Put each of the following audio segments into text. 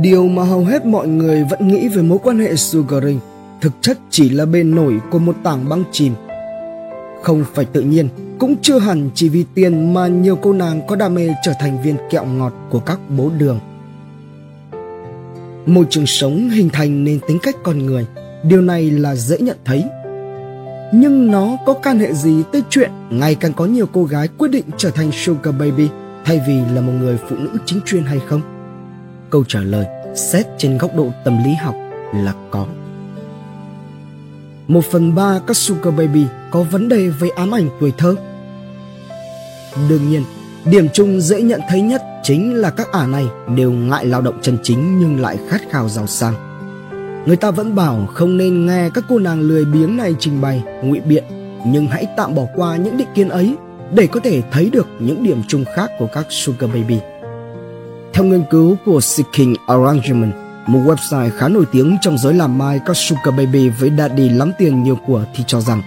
Điều mà hầu hết mọi người vẫn nghĩ về mối quan hệ sugaring thực chất chỉ là bề nổi của một tảng băng chìm. Không phải tự nhiên, cũng chưa hẳn chỉ vì tiền mà nhiều cô nàng có đam mê trở thành viên kẹo ngọt của các bố đường. Môi trường sống hình thành nên tính cách con người, điều này là dễ nhận thấy. Nhưng nó có can hệ gì tới chuyện ngày càng có nhiều cô gái quyết định trở thành sugar baby thay vì là một người phụ nữ chính chuyên hay không? Câu trả lời xét trên góc độ tâm lý học là có. Một phần ba các sugar baby có vấn đề về ám ảnh tuổi thơ. Đương nhiên, điểm chung dễ nhận thấy nhất chính là các ả này đều ngại lao động chân chính nhưng lại khát khao giàu sang. Người ta vẫn bảo không nên nghe các cô nàng lười biếng này trình bày, ngụy biện, nhưng hãy tạm bỏ qua những định kiến ấy để có thể thấy được những điểm chung khác của các sugar baby. Theo nghiên cứu của Seeking Arrangement, một website khá nổi tiếng trong giới làm mai các sugar baby với daddy lắm tiền nhiều của thì cho rằng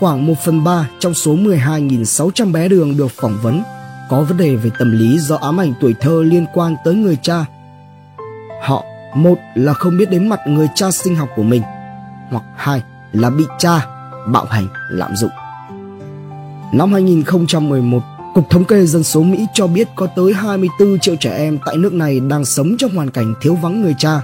khoảng 1 phần 3 trong số 12.600 bé đường được phỏng vấn có vấn đề về tâm lý do ám ảnh tuổi thơ liên quan tới người cha. Họ một là không biết đến mặt người cha sinh học của mình hoặc hai là bị cha bạo hành lạm dụng. Năm 2011, Cục Thống kê Dân số Mỹ cho biết có tới 24 triệu trẻ em tại nước này đang sống trong hoàn cảnh thiếu vắng người cha.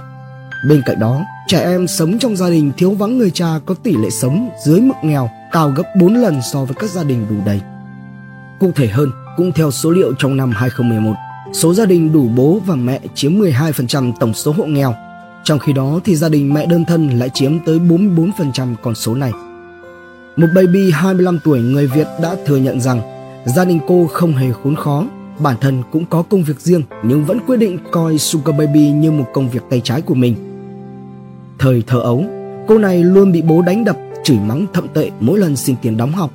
Bên cạnh đó, trẻ em sống trong gia đình thiếu vắng người cha có tỷ lệ sống dưới mức nghèo cao gấp 4 lần so với các gia đình đủ đầy. Cụ thể hơn, cũng theo số liệu trong năm 2011, số gia đình đủ bố và mẹ chiếm 12% tổng số hộ nghèo. Trong khi đó thì gia đình mẹ đơn thân lại chiếm tới 44% con số này. Một baby 25 tuổi người Việt đã thừa nhận rằng gia đình cô không hề khốn khó, bản thân cũng có công việc riêng nhưng vẫn quyết định coi Sugar Baby như một công việc tay trái của mình. Thời thơ ấu, cô này luôn bị bố đánh đập, chửi mắng thậm tệ mỗi lần xin tiền đóng học.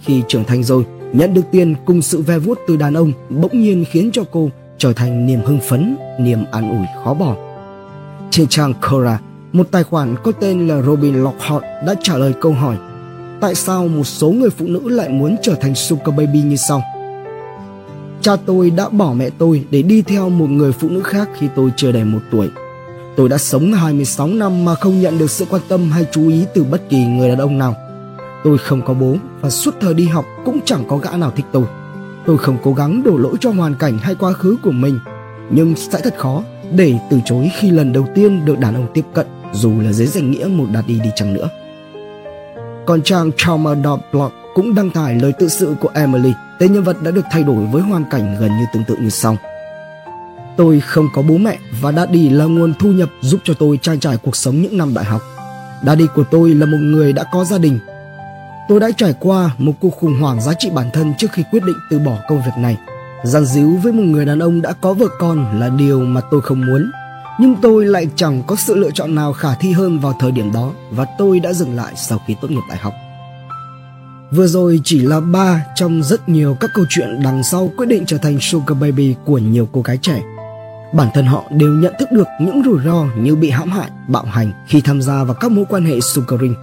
Khi trưởng thành rồi, nhận được tiền cùng sự ve vuốt từ đàn ông bỗng nhiên khiến cho cô trở thành niềm hưng phấn, niềm an ủi khó bỏ. Trên trang Quora, một tài khoản có tên là Robin Lockhart đã trả lời câu hỏi tại sao một số người phụ nữ lại muốn trở thành sugar baby như sau. Cha tôi đã bỏ mẹ tôi để đi theo một người phụ nữ khác khi tôi chưa đầy một tuổi. Tôi đã sống 26 năm mà không nhận được sự quan tâm hay chú ý từ bất kỳ người đàn ông nào. Tôi không có bố và suốt thời đi học cũng chẳng có gã nào thích tôi. Tôi không cố gắng đổ lỗi cho hoàn cảnh hay quá khứ của mình, nhưng sẽ thật khó để từ chối khi lần đầu tiên được đàn ông tiếp cận dù là dưới danh nghĩa một đạt đi đi chăng nữa. Còn trang Trauma.blog cũng đăng tải lời tự sự của Emily, tên nhân vật đã được thay đổi với hoàn cảnh gần như tương tự như sau. Tôi không có bố mẹ và Daddy là nguồn thu nhập giúp cho tôi trang trải cuộc sống những năm đại học. Daddy của tôi là một người đã có gia đình. Tôi đã trải qua một cuộc khủng hoảng giá trị bản thân trước khi quyết định từ bỏ công việc này. Giàn díu với một người đàn ông đã có vợ con là điều mà tôi không muốn nhưng tôi lại chẳng có sự lựa chọn nào khả thi hơn vào thời điểm đó và tôi đã dừng lại sau khi tốt nghiệp đại học. Vừa rồi chỉ là ba trong rất nhiều các câu chuyện đằng sau quyết định trở thành sugar baby của nhiều cô gái trẻ. Bản thân họ đều nhận thức được những rủi ro như bị hãm hại, bạo hành khi tham gia vào các mối quan hệ sugaring.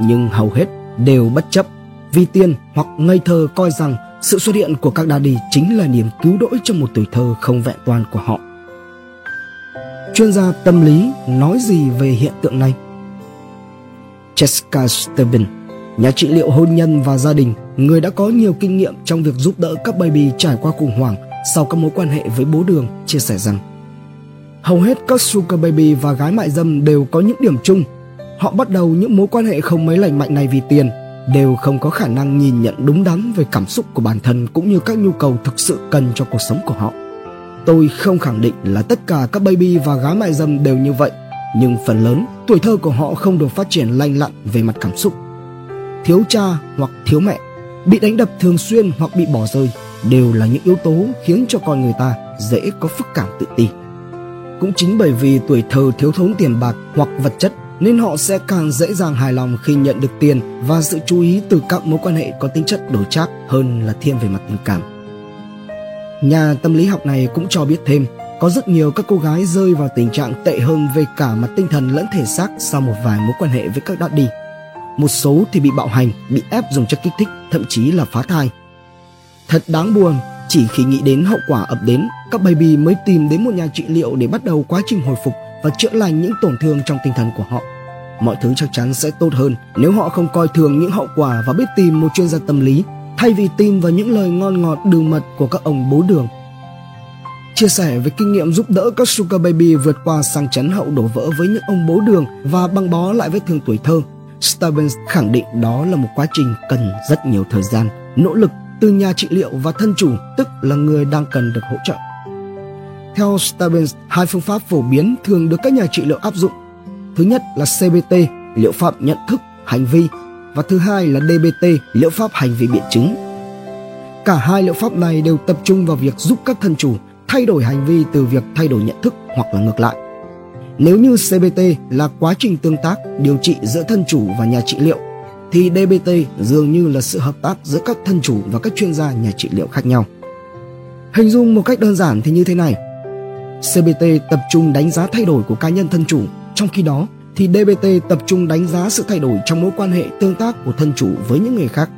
Nhưng hầu hết đều bất chấp vì tiền hoặc ngây thơ coi rằng sự xuất hiện của các daddy chính là niềm cứu rỗi cho một tuổi thơ không vẹn toàn của họ. Chuyên gia tâm lý nói gì về hiện tượng này? Jessica Stebbin, nhà trị liệu hôn nhân và gia đình, người đã có nhiều kinh nghiệm trong việc giúp đỡ các baby trải qua khủng hoảng sau các mối quan hệ với bố đường, chia sẻ rằng hầu hết các sugar baby và gái mại dâm đều có những điểm chung. Họ bắt đầu những mối quan hệ không mấy lành mạnh này vì tiền, đều không có khả năng nhìn nhận đúng đắn về cảm xúc của bản thân cũng như các nhu cầu thực sự cần cho cuộc sống của họ. Tôi không khẳng định là tất cả các baby và gái mại dâm đều như vậy, nhưng phần lớn tuổi thơ của họ không được phát triển lành lặn về mặt cảm xúc. Thiếu cha hoặc thiếu mẹ, bị đánh đập thường xuyên hoặc bị bỏ rơi đều là những yếu tố khiến cho con người ta dễ có phức cảm tự ti. Cũng chính bởi vì tuổi thơ thiếu thốn tiền bạc hoặc vật chất nên họ sẽ càng dễ dàng hài lòng khi nhận được tiền và sự chú ý từ các mối quan hệ có tính chất đổi trác hơn là thiên về mặt tình cảm. Nhà tâm lý học này cũng cho biết thêm, có rất nhiều các cô gái rơi vào tình trạng tệ hơn về cả mặt tinh thần lẫn thể xác sau một vài mối quan hệ với các daddy. Một số thì bị bạo hành, bị ép dùng chất kích thích, thậm chí là phá thai. Thật đáng buồn, Chỉ khi nghĩ đến hậu quả ập đến, các baby mới tìm đến một nhà trị liệu để bắt đầu quá trình hồi phục và chữa lành những tổn thương trong tinh thần của họ. Mọi thứ chắc chắn sẽ tốt hơn nếu họ không coi thường những hậu quả và biết tìm một chuyên gia tâm lý thay vì tin vào những lời ngon ngọt đường mật của các ông bố đường. Chia sẻ về kinh nghiệm giúp đỡ các Sugar Baby vượt qua sang chấn hậu đổ vỡ với những ông bố đường và băng bó lại vết thương tuổi thơ, Stubbins khẳng định đó là một quá trình cần rất nhiều thời gian, nỗ lực từ nhà trị liệu và thân chủ, tức là người đang cần được hỗ trợ. Theo Stubbins, hai phương pháp phổ biến thường được các nhà trị liệu áp dụng. Thứ nhất là CBT, liệu pháp nhận thức, hành vi, và thứ hai là DBT, liệu pháp hành vi biện chứng. Cả hai liệu pháp này đều tập trung vào việc giúp các thân chủ thay đổi hành vi từ việc thay đổi nhận thức hoặc là ngược lại. Nếu như CBT là quá trình tương tác điều trị giữa thân chủ và nhà trị liệu thì DBT dường như là sự hợp tác giữa các thân chủ và các chuyên gia nhà trị liệu khác nhau. Hình dung một cách đơn giản thì như thế này. CBT tập trung đánh giá thay đổi của cá nhân thân chủ, trong khi đó thì DBT tập trung đánh giá sự thay đổi trong mối quan hệ tương tác của thân chủ với những người khác.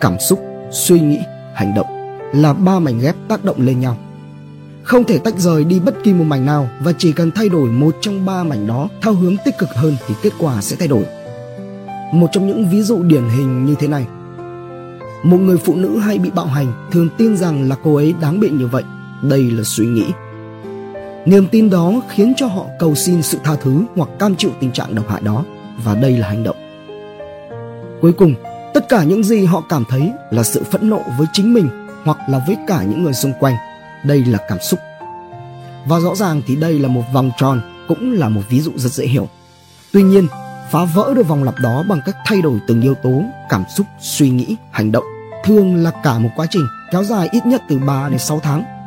Cảm xúc, suy nghĩ, hành động là ba mảnh ghép tác động lên nhau. Không thể tách rời đi bất kỳ một mảnh nào và chỉ cần thay đổi một trong ba mảnh đó theo hướng tích cực hơn thì kết quả sẽ thay đổi. Một trong những ví dụ điển hình như thế này. Một người phụ nữ hay bị bạo hành thường tin rằng là cô ấy đáng bị như vậy. Đây là suy nghĩ. Niềm tin đó khiến cho họ cầu xin sự tha thứ hoặc cam chịu tình trạng độc hại đó và đây là hành động. Cuối cùng, tất cả những gì họ cảm thấy là sự phẫn nộ với chính mình hoặc là với cả những người xung quanh. Đây là cảm xúc. Và rõ ràng thì đây là một vòng tròn cũng là một ví dụ rất dễ hiểu. Tuy nhiên, phá vỡ được vòng lặp đó bằng cách thay đổi từng yếu tố cảm xúc, suy nghĩ, hành động thường là cả một quá trình kéo dài ít nhất từ 3 đến 6 tháng.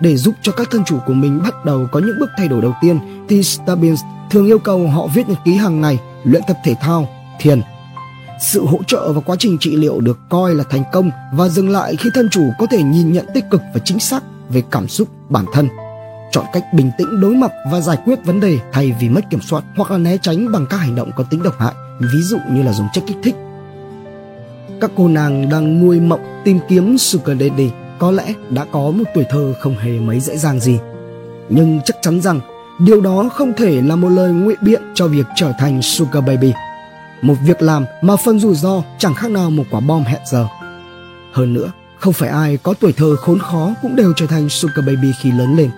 Để giúp cho các thân chủ của mình bắt đầu có những bước thay đổi đầu tiên thì Stubbins thường yêu cầu họ viết nhật ký hàng ngày, luyện tập thể thao, thiền. Sự hỗ trợ và quá trình trị liệu được coi là thành công và dừng lại khi thân chủ có thể nhìn nhận tích cực và chính xác về cảm xúc bản thân chọn cách bình tĩnh đối mặt và giải quyết vấn đề thay vì mất kiểm soát hoặc là né tránh bằng các hành động có tính độc hại, ví dụ như là dùng chất kích thích. Các cô nàng đang nuôi mộng tìm kiếm Sugar Daddy có lẽ đã có một tuổi thơ không hề mấy dễ dàng gì. Nhưng chắc chắn rằng điều đó không thể là một lời ngụy biện cho việc trở thành Sugar Baby. Một việc làm mà phần rủi ro chẳng khác nào một quả bom hẹn giờ. Hơn nữa, không phải ai có tuổi thơ khốn khó cũng đều trở thành Sugar Baby khi lớn lên.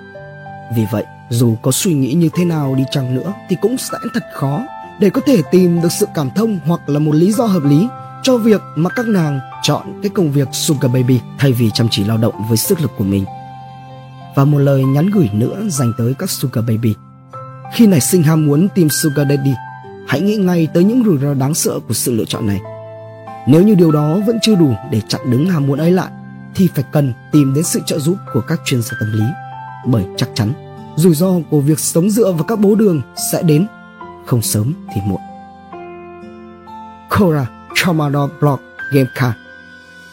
Vì vậy, dù có suy nghĩ như thế nào đi chăng nữa thì cũng sẽ thật khó để có thể tìm được sự cảm thông hoặc là một lý do hợp lý cho việc mà các nàng chọn cái công việc Sugar Baby thay vì chăm chỉ lao động với sức lực của mình. Và một lời nhắn gửi nữa dành tới các Sugar Baby. Khi nảy sinh ham muốn tìm Sugar Daddy, hãy nghĩ ngay tới những rủi ro đáng sợ của sự lựa chọn này. Nếu như điều đó vẫn chưa đủ để chặn đứng ham muốn ấy lại, thì phải cần tìm đến sự trợ giúp của các chuyên gia tâm lý bởi chắc chắn rủi ro của việc sống dựa vào các bố đường sẽ đến không sớm thì muộn. Cora Chamador Blog Game Card